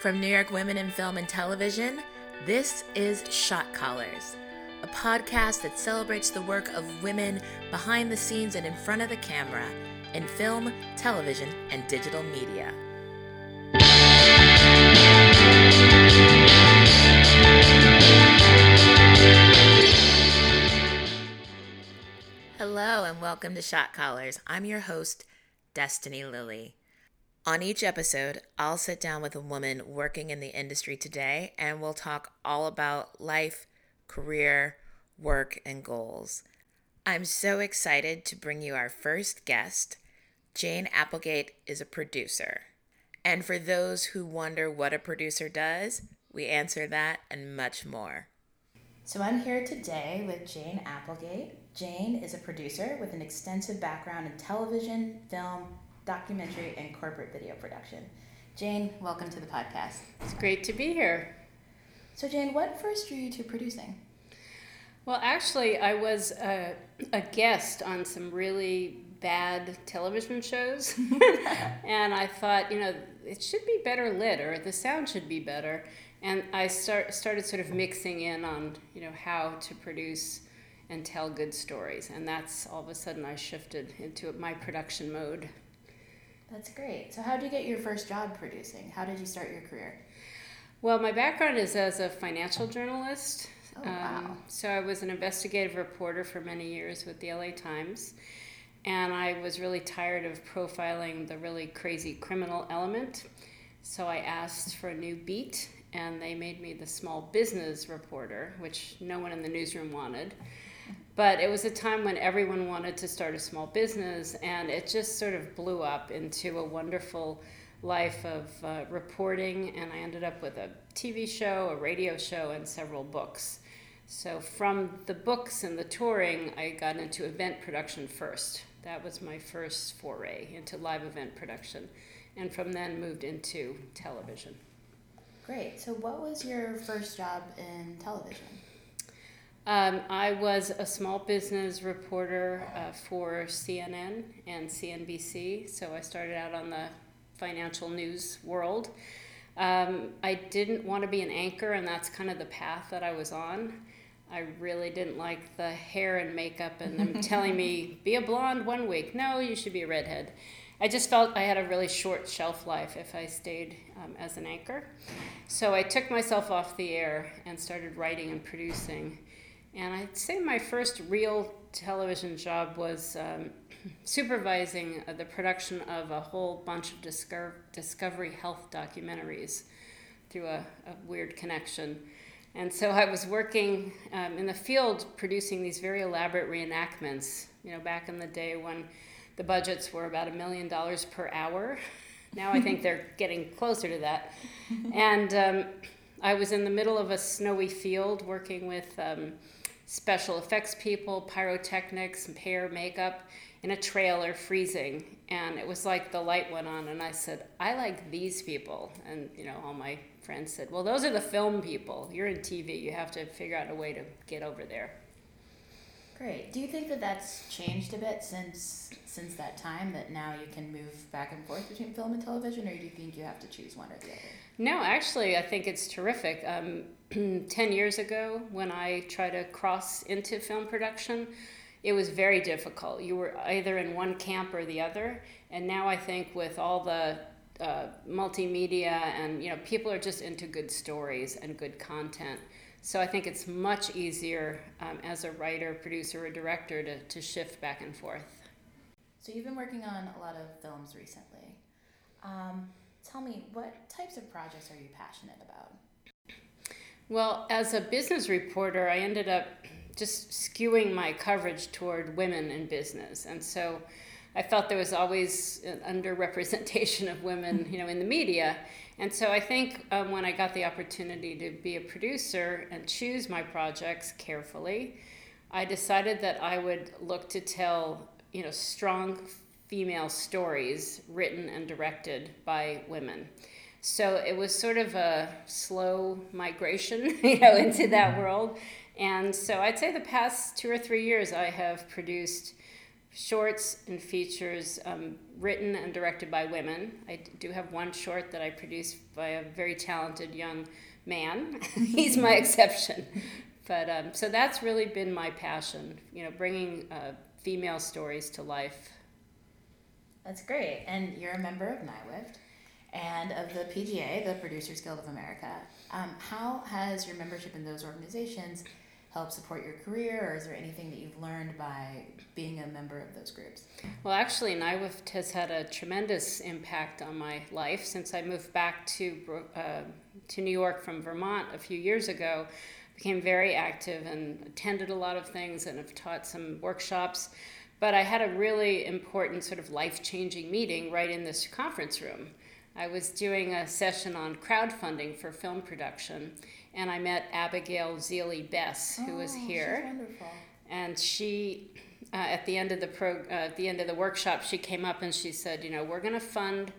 From New York Women in Film and Television, this is Shot Callers, a podcast that celebrates the work of women behind the scenes and in front of the camera in film, television, and digital media. Hello, and welcome to Shot Callers. I'm your host, Destiny Lilly. On each episode, I'll sit down with a woman working in the industry today and we'll talk all about life, career, work, and goals. I'm so excited to bring you our first guest. Jane Applegate is a producer. And for those who wonder what a producer does, we answer that and much more. So I'm here today with Jane Applegate. Jane is a producer with an extensive background in television, film, documentary, and corporate video production. Jane, welcome to the podcast. It's great to be here. So, Jane, what first drew you to producing? Well, actually, I was a, a guest on some really bad television shows. and I thought, you know, it should be better lit or the sound should be better. And I start, started sort of mixing in on, you know, how to produce and tell good stories. And that's all of a sudden I shifted into my production mode. That's great. So, how did you get your first job producing? How did you start your career? Well, my background is as a financial journalist. Oh, wow. Um, so, I was an investigative reporter for many years with the LA Times. And I was really tired of profiling the really crazy criminal element. So, I asked for a new beat, and they made me the small business reporter, which no one in the newsroom wanted. But it was a time when everyone wanted to start a small business, and it just sort of blew up into a wonderful life of uh, reporting. And I ended up with a TV show, a radio show, and several books. So from the books and the touring, I got into event production first. That was my first foray into live event production. And from then moved into television. Great. So, what was your first job in television? Um, I was a small business reporter uh, for CNN and CNBC, so I started out on the financial news world. Um, I didn't want to be an anchor, and that's kind of the path that I was on. I really didn't like the hair and makeup, and them telling me, be a blonde one week. No, you should be a redhead. I just felt I had a really short shelf life if I stayed um, as an anchor. So I took myself off the air and started writing and producing. And I'd say my first real television job was um, supervising uh, the production of a whole bunch of Discover- Discovery Health documentaries through a, a, weird connection. And so I was working um, in the field producing these very elaborate reenactments, you know, back in the day when the budgets were about a million dollars per hour. Now I think they're getting closer to that. And um, I was in the middle of a snowy field working with um, special effects people, pyrotechnics, hair, makeup in a trailer freezing. And it was like the light went on, and I said, I like these people. And, you know, all my friends said, Well, those are the film people. You're in TV. You have to figure out a way to get over there. Great. Do you think that that's changed a bit since since that time? That now you can move back and forth between film and television, or do you think you have to choose one or the other? No, actually, I think it's terrific. Um, 10 years ago, when I tried to cross into film production, it was very difficult. You were either in one camp or the other. And now I think with all the uh, multimedia and, you know, people are just into good stories and good content. So I think it's much easier um, as a writer, producer, or director to, to shift back and forth. So you've been working on a lot of films recently. Um, tell me, what types of projects are you passionate about? Well, as a business reporter, I ended up just skewing my coverage toward women in business. And so I felt there was always an underrepresentation of women, you know, in the media. And so I think um, when I got the opportunity to be a producer and choose my projects carefully, I decided that I would look to tell, you know, strong female stories written and directed by women. So it was sort of a slow migration, you know, into that world. And so I'd say the past two or three years, I have produced shorts and features um, written and directed by women. I do have one short that I produced by a very talented young man. He's my exception. But um, so that's really been my passion, you know, bringing uh, female stories to life. That's great. And you're a member of NYWIFT and of the PGA, the Producers Guild of America. Um, how has your membership in those organizations help support your career, or is there anything that you've learned by being a member of those groups? Well, actually, NYWIFT has had a tremendous impact on my life since I moved back to uh, to New York from Vermont a few years ago. Became very active and attended a lot of things and have taught some workshops. But I had a really important sort of life changing meeting right in this conference room. I was doing a session on crowdfunding for film production and I met Abigail Zealey Bess, who oh, was here. wonderful. And she, uh, at the end of the pro, uh, at the end of the workshop, she came up and she said, you know, we're going to fund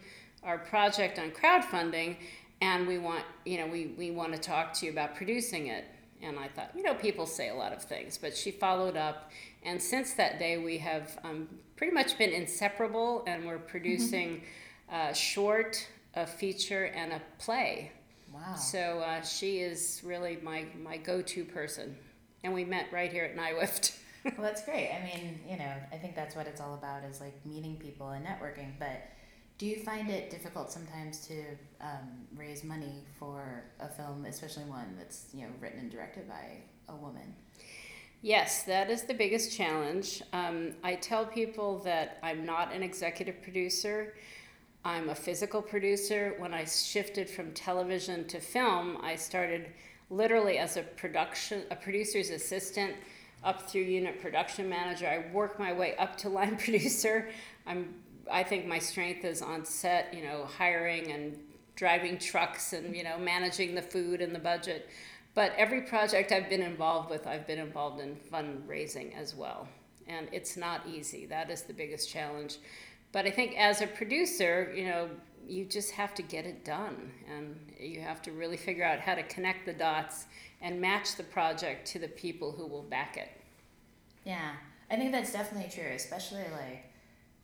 our project on crowdfunding, and we want, you know, we we want to talk to you about producing it. And I thought, you know, people say a lot of things, but she followed up, and since that day, we have um, pretty much been inseparable, and we're producing a short, a feature, and a play Wow. so uh, she is really my, my go-to person. And we met right here at NYWIFT. well, that's great. I mean, you know, I think that's what it's all about is like meeting people and networking. But do you find it difficult sometimes to um, raise money for a film, especially one that's you know written and directed by a woman? Yes, that is the biggest challenge. Um, I tell people that I'm not an executive producer. I'm a physical producer. When I shifted from television to film, I started literally as a production a producer's assistant up through unit production manager. I worked my way up to line producer. I'm I think my strength is on set, you know, hiring and driving trucks and you know managing the food and the budget. But every project I've been involved with, I've been involved in fundraising as well. And it's not easy. That is the biggest challenge but I think as a producer, you know, you just have to get it done and you have to really figure out how to connect the dots and match the project to the people who will back it. Yeah, I think that's definitely true, especially like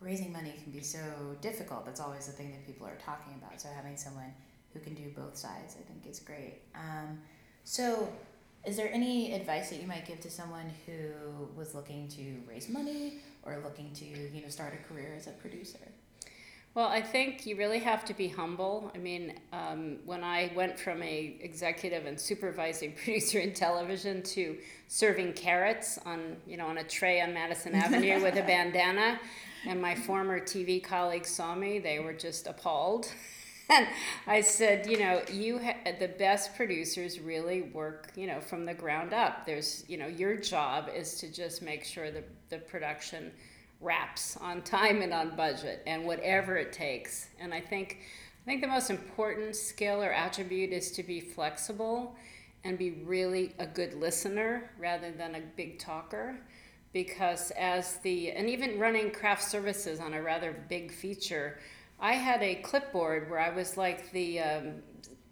raising money can be so difficult. That's always the thing that people are talking about. So having someone who can do both sides, I think, is great. Um, so, is there any advice that you might give to someone who was looking to raise money or looking to you know start a career as a producer? Well, I think you really have to be humble. I mean, um, when I went from a executive and supervising producer in television to serving carrots on you know on a tray on Madison Avenue with a bandana, and my former TV colleagues saw me, they were just appalled. and I said, you know, you ha- the best producers really work, you know, from the ground up. There's, you know, your job is to just make sure the the production wraps on time and on budget, and whatever it takes. And I think, I think the most important skill or attribute is to be flexible, and be really a good listener rather than a big talker because as the and even running craft services on a rather big feature I had a clipboard where I was like the um,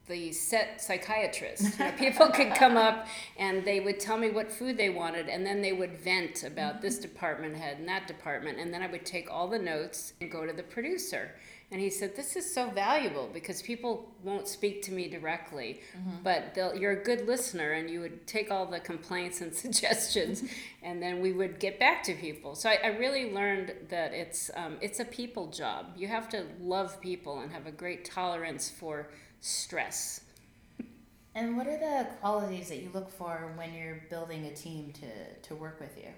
the set psychiatrist. You know, people could come up and they would tell me what food they wanted, and then they would vent about this department head and that department, and then I would take all the notes and go to the producer. And he said, "This is so valuable because people won't speak to me directly, mm-hmm. but you're a good listener, and you would take all the complaints and suggestions, and then we would get back to people." So I, I really learned that it's um, it's a people job. You have to love people and have a great tolerance for stress. And what are the qualities that you look for when you're building a team to, to work with you?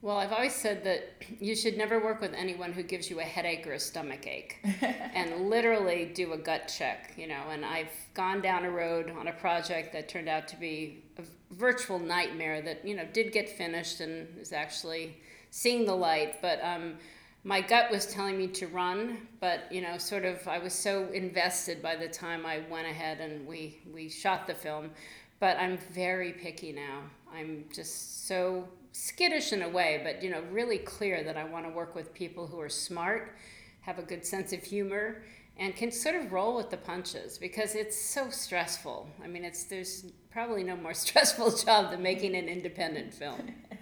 Well, I've always said that you should never work with anyone who gives you a headache or a stomach ache and literally do a gut check, you know. And I've gone down a road on a project that turned out to be a virtual nightmare that, you know, did get finished and is actually seeing the light. But um, my gut was telling me to run, but you know, sort of, I was so invested by the time I went ahead and we we shot the film. But I'm very picky now. I'm just so skittish in a way, but you know, really clear that I want to work with people who are smart, have a good sense of humor, and can sort of roll with the punches because it's so stressful. I mean, it's there's probably no more stressful job than making an independent film.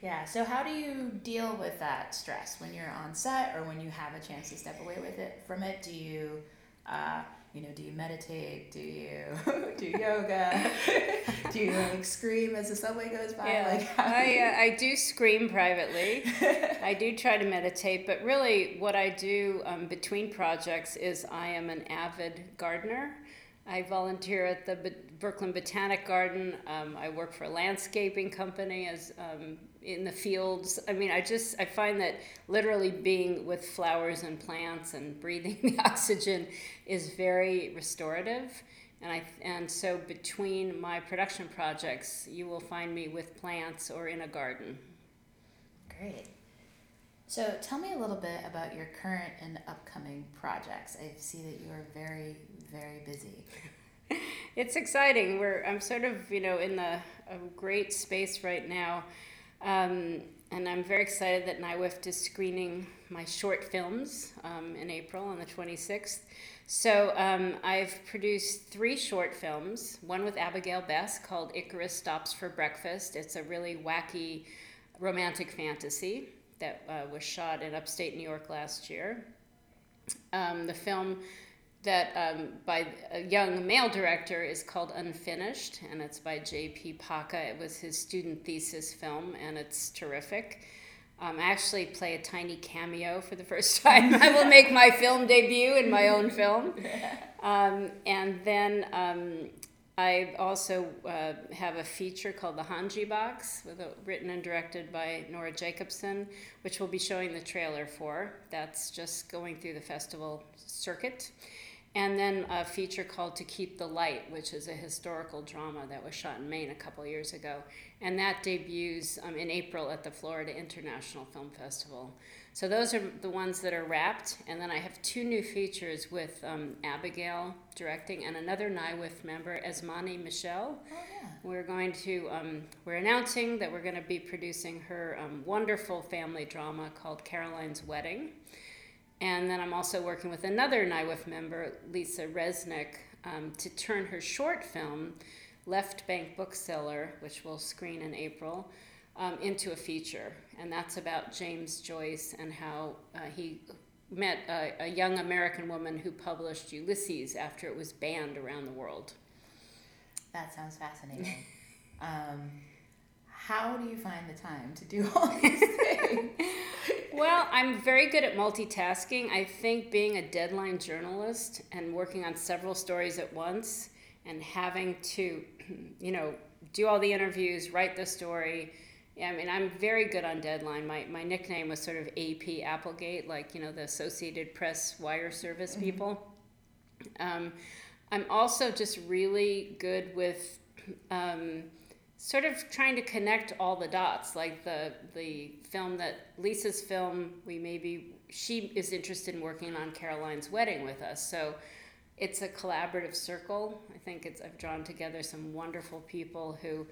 Yeah. So how do you deal with that stress when you're on set or when you have a chance to step away with it from it? Do you, uh, you know, do you meditate? Do you do yoga? do you like scream as the subway goes by? Yeah, like I uh, I do scream privately. I do try to meditate, but really, what I do um, between projects is I am an avid gardener. I volunteer at the Brooklyn Botanic Garden. Um, I work for a landscaping company as um, in the fields. I mean, I just I find that literally being with flowers and plants and breathing the oxygen is very restorative. And I and so between my production projects, you will find me with plants or in a garden. Great. So tell me a little bit about your current and upcoming projects. I see that you are very very busy. it's exciting. We're I'm sort of you know in the a great space right now, um, and I'm very excited that NYWIFT is screening my short films um, in April on the 26th. So um, I've produced three short films. One with Abigail Bess called Icarus Stops for Breakfast. It's a really wacky romantic fantasy that uh, was shot in upstate New York last year. Um, the film that um, by a young male director is called Unfinished, and it's by J.P. Paca. It was his student thesis film, and it's terrific. Um, I actually play a tiny cameo for the first time. I will make my film debut in my own film. Um, and then um, I also uh, have a feature called The Hanji Box, with a, written and directed by Nora Jacobson, which we'll be showing the trailer for. That's just going through the festival circuit. And then a feature called To Keep the Light, which is a historical drama that was shot in Maine a couple years ago. And that debuts um, in April at the Florida International Film Festival. So those are the ones that are wrapped. And then I have two new features with um, Abigail directing and another NYWIFT member, Esmani Michel. Oh, yeah. We're going to, um, we're announcing that we're going to be producing her um, wonderful family drama called Caroline's Wedding. And then I'm also working with another NYWIFT member, Lisa Resnick, um, to turn her short film, Left Bank Bookseller, which will screen in April, um, into a feature. And that's about James Joyce and how uh, he met a, a, young American woman who published Ulysses after it was banned around the world. That sounds fascinating. um, how do you find the time to do all these things? well, I'm very good at multitasking. I think being a deadline journalist and working on several stories at once and having to, you know, do all the interviews, write the story. I mean, I'm very good on deadline. My, my nickname was sort of AP Applegate, like, you know, the Associated Press wire service mm-hmm. people. Um, I'm also just really good with um, sort of trying to connect all the dots like the the film that lisa's film we maybe she is interested in working on caroline's wedding with us. So it's a collaborative circle. I think it's i've drawn together some wonderful people who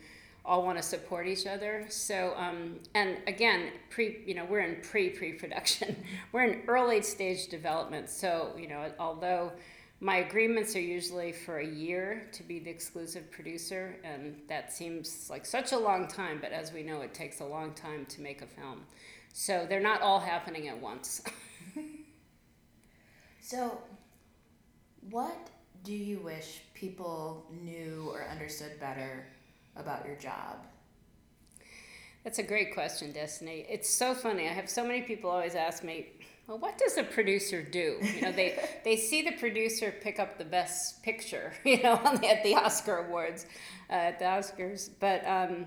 all want to support each other. So um, and again pre you know we're in pre pre production we're in early stage development. So you know although my agreements are usually for a year to be the exclusive producer, and that seems like such a long time, but as we know, it takes a long time to make a film. So they're not all happening at once. so, what do you wish people knew or understood better about your job? That's a great question, Destiny. It's so funny. I have so many people always ask me, well, what does a producer do? You know, they they see the producer pick up the best picture, you know, the, at the Oscar awards, uh, at the Oscars. But um,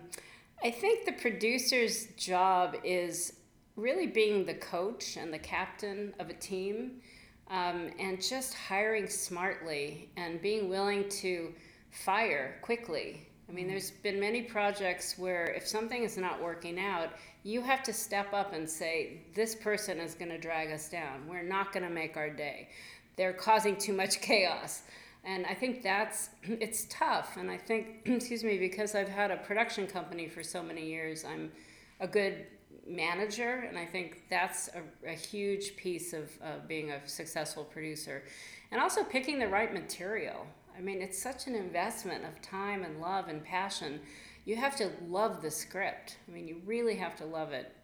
I think the producer's job is really being the coach and the captain of a team, um, and just hiring smartly and being willing to fire quickly. I mean, there's been many projects where if something is not working out, you have to step up and say, this person is going to drag us down. We're not going to make our day. They're causing too much chaos. And I think that's, it's tough. And I think, excuse me, because I've had a production company for so many years, I'm a good manager. And I think that's a, a huge piece of uh, being a successful producer. And also picking the right material. I mean, it's such an investment of time and love and passion you have to love the script. I mean, you really have to love it.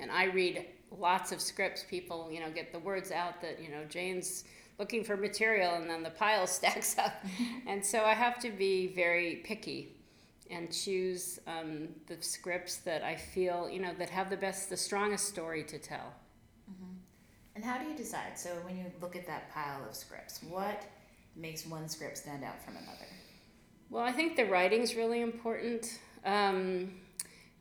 And I read lots of scripts. People, you know, get the words out that, you know, Jane's looking for material and then the pile stacks up. and so I have to be very picky and choose um, the scripts that I feel, you know, that have the best, the strongest story to tell. Mm-hmm. And how do you decide? So when you look at that pile of scripts, what makes one script stand out from another? Well, I think the writing's really important. Um,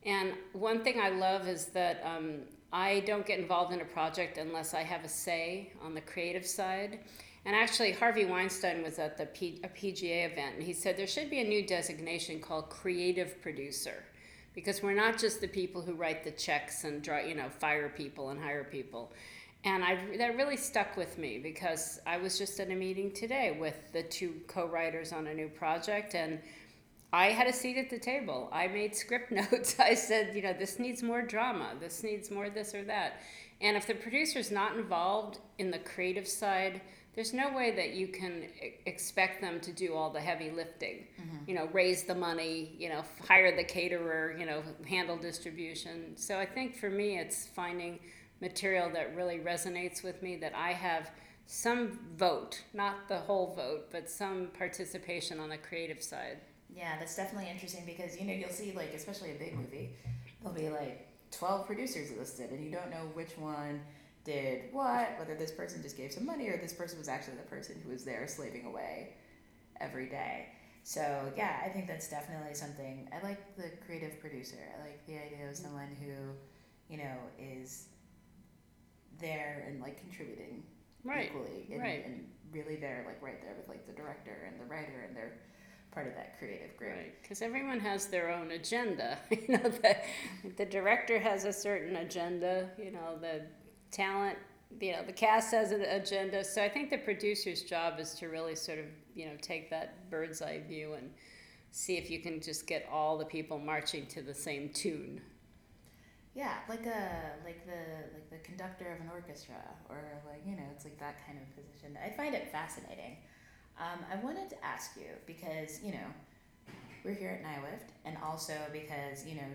and one thing I love is that um, I don't get involved in a project unless I have a say on the creative side. And actually, Harvey Weinstein was at the P- a PGA event, and he said there should be a new designation called creative producer, because we're not just the people who write the checks and draw, you know, fire people and hire people. And I, that really stuck with me because I was just at a meeting today with the two co-writers on a new project, and I had a seat at the table. I made script notes. I said, you know, this needs more drama. This needs more this or that. And if the producer's not involved in the creative side, there's no way that you can expect them to do all the heavy lifting. Mm-hmm. You know, raise the money, you know, hire the caterer, you know, handle distribution. So I think for me, it's finding material that really resonates with me that I have some vote, not the whole vote, but some participation on the creative side. Yeah, that's definitely interesting because you know you'll see like especially a big movie, there'll be like twelve producers listed, and you don't know which one did what, whether this person just gave some money or this person was actually the person who was there slaving away every day. So yeah, I think that's definitely something. I like the creative producer. I like the idea of mm-hmm. someone who, you know, is there and like contributing right. equally and, right. and really there like right there with like the director and the writer and they're part of that creative group. Right, because everyone has their own agenda. you know, the the director has a certain agenda. You know, the talent, you know, the cast has an agenda. So I think the producer's job is to really sort of you know take that bird's eye view and see if you can just get all the people marching to the same tune. Yeah, like a like the like the conductor of an orchestra, or like you know, it's like that kind of position. I find it fascinating. Um, I wanted to ask you because you know we're here at NYWIFT, and also because you know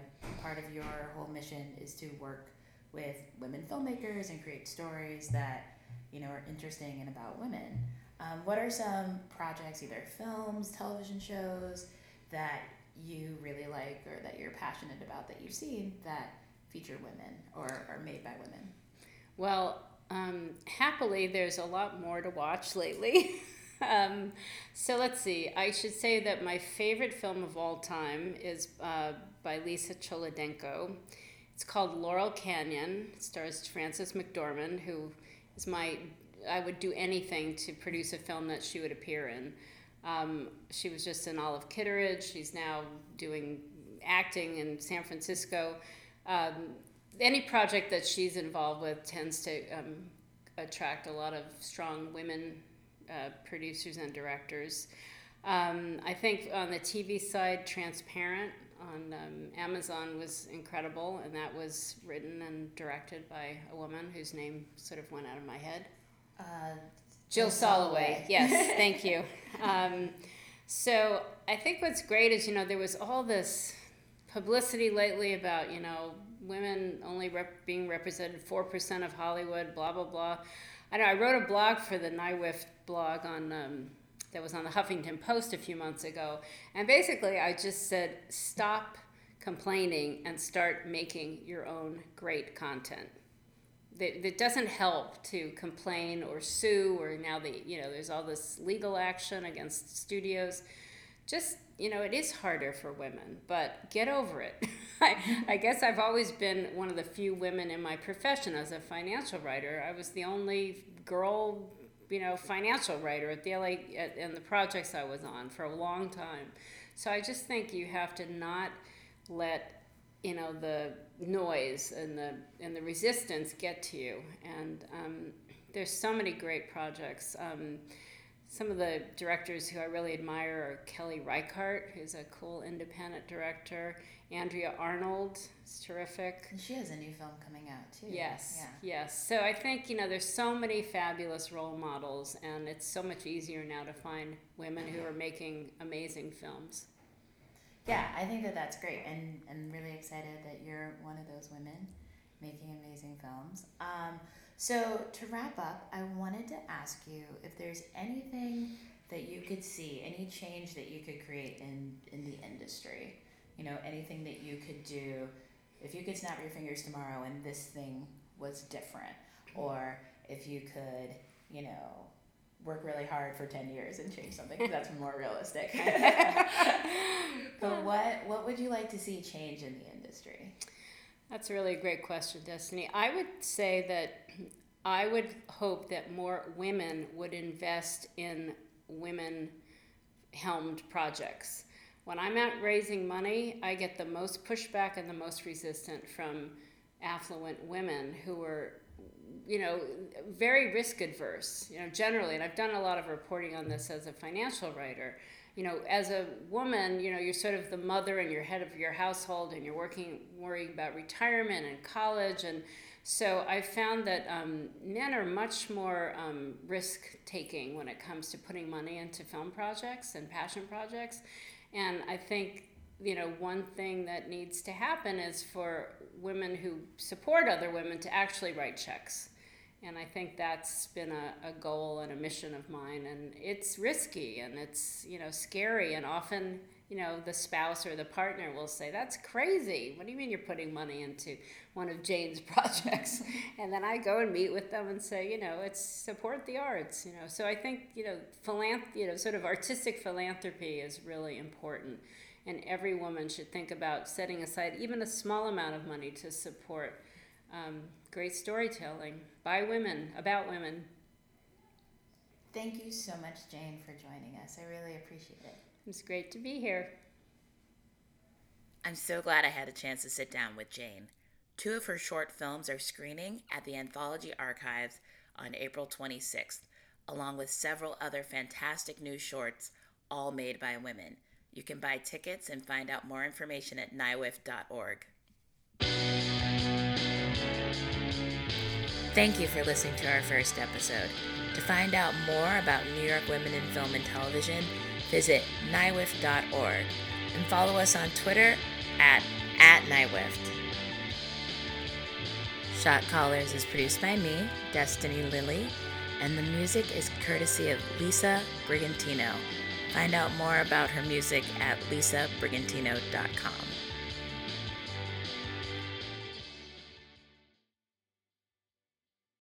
part of your whole mission is to work with women filmmakers and create stories that you know are interesting and about women. Um, what are some projects, either films, television shows, that you really like or that you're passionate about that you've seen that feature women or are made by women? Well, um, happily, there's a lot more to watch lately. um, so let's see. I should say that my favorite film of all time is uh, by Lisa Cholodenko. It's called Laurel Canyon. It stars Frances McDormand, who is my. I would do anything to produce a film that she would appear in. Um, she was just in Olive Kitteridge. She's now doing acting in San Francisco um, any project that she's involved with tends to um, attract a lot of strong women uh, producers and directors. Um, I think on the TV side, Transparent on um, Amazon was incredible, and that was written and directed by a woman whose name sort of went out of my head. Uh, Jill Soloway. yes, thank you. Um, so I think what's great is, you know, there was all this publicity lately about you know women only rep- being represented four percent of Hollywood, blah blah blah. I know I wrote a blog for the NYWIFT blog on um, that was on the Huffington Post a few months ago, and basically I just said stop complaining and start making your own great content. That, that doesn't help to complain or sue or now the you know there's all this legal action against studios. Just you know, it is harder for women, but get over it. I, I guess I've always been one of the few women in my profession as a financial writer. I was the only girl, you know, financial writer at the LA at, and the projects I was on for a long time. So I just think you have to not let you know the noise and the and the resistance get to you. And um, there's so many great projects. Um, some of the directors who I really admire are Kelly Reichardt, who's a cool independent director. Andrea Arnold is terrific. And she has a new film coming out too. Yes, yeah. yes. So I think you know there's so many fabulous role models, and it's so much easier now to find women who are making amazing films. Yeah, I think that that's great, and I'm really excited that you're one of those women making amazing films. Um, so to wrap up, I wanted to ask you if there's anything that you could see, any change that you could create in in the industry. You know, anything that you could do if you could snap your fingers tomorrow and this thing was different, or if you could, you know, work really hard for 10 years and change something that's more realistic but what what would you like to see change in the industry that's a really great question destiny i would say that i would hope that more women would invest in women helmed projects when i'm out raising money i get the most pushback and the most resistance from affluent women who are you know, very risk adverse, you know, generally. And I've done a lot of reporting on this as a financial writer. You know, as a woman, you know, you're sort of the mother and you're head of your household and you're working, worrying about retirement and college. And so I found that um, men are much more um, risk taking when it comes to putting money into film projects and passion projects. And I think you know, one thing that needs to happen is for women who support other women to actually write checks. And I think that's been a, a goal and a mission of mine. And it's risky and it's, you know, scary. And often, you know, the spouse or the partner will say, That's crazy. What do you mean you're putting money into one of Jane's projects? and then I go and meet with them and say, You know, it's support the arts, you know. So I think, you know, philanth- you know, sort of artistic philanthropy is really important. And every woman should think about setting aside even a small amount of money to support um, great storytelling by women, about women. Thank you so much, Jane, for joining us. I really appreciate it. It's great to be here. I'm so glad I had a chance to sit down with Jane. Two of her short films are screening at the Anthology Archives on April 26th, along with several other fantastic new shorts, all made by women. You can buy tickets and find out more information at NYWIFT.org. Thank you for listening to our first episode. To find out more about New York women in film and television, visit NYWIFT.org and follow us on Twitter at, at. Shot Callers is produced by me, Destiny Lilly, and the music is courtesy of Lisa Brigantino. Find out more about her music at lisabrigantino.com.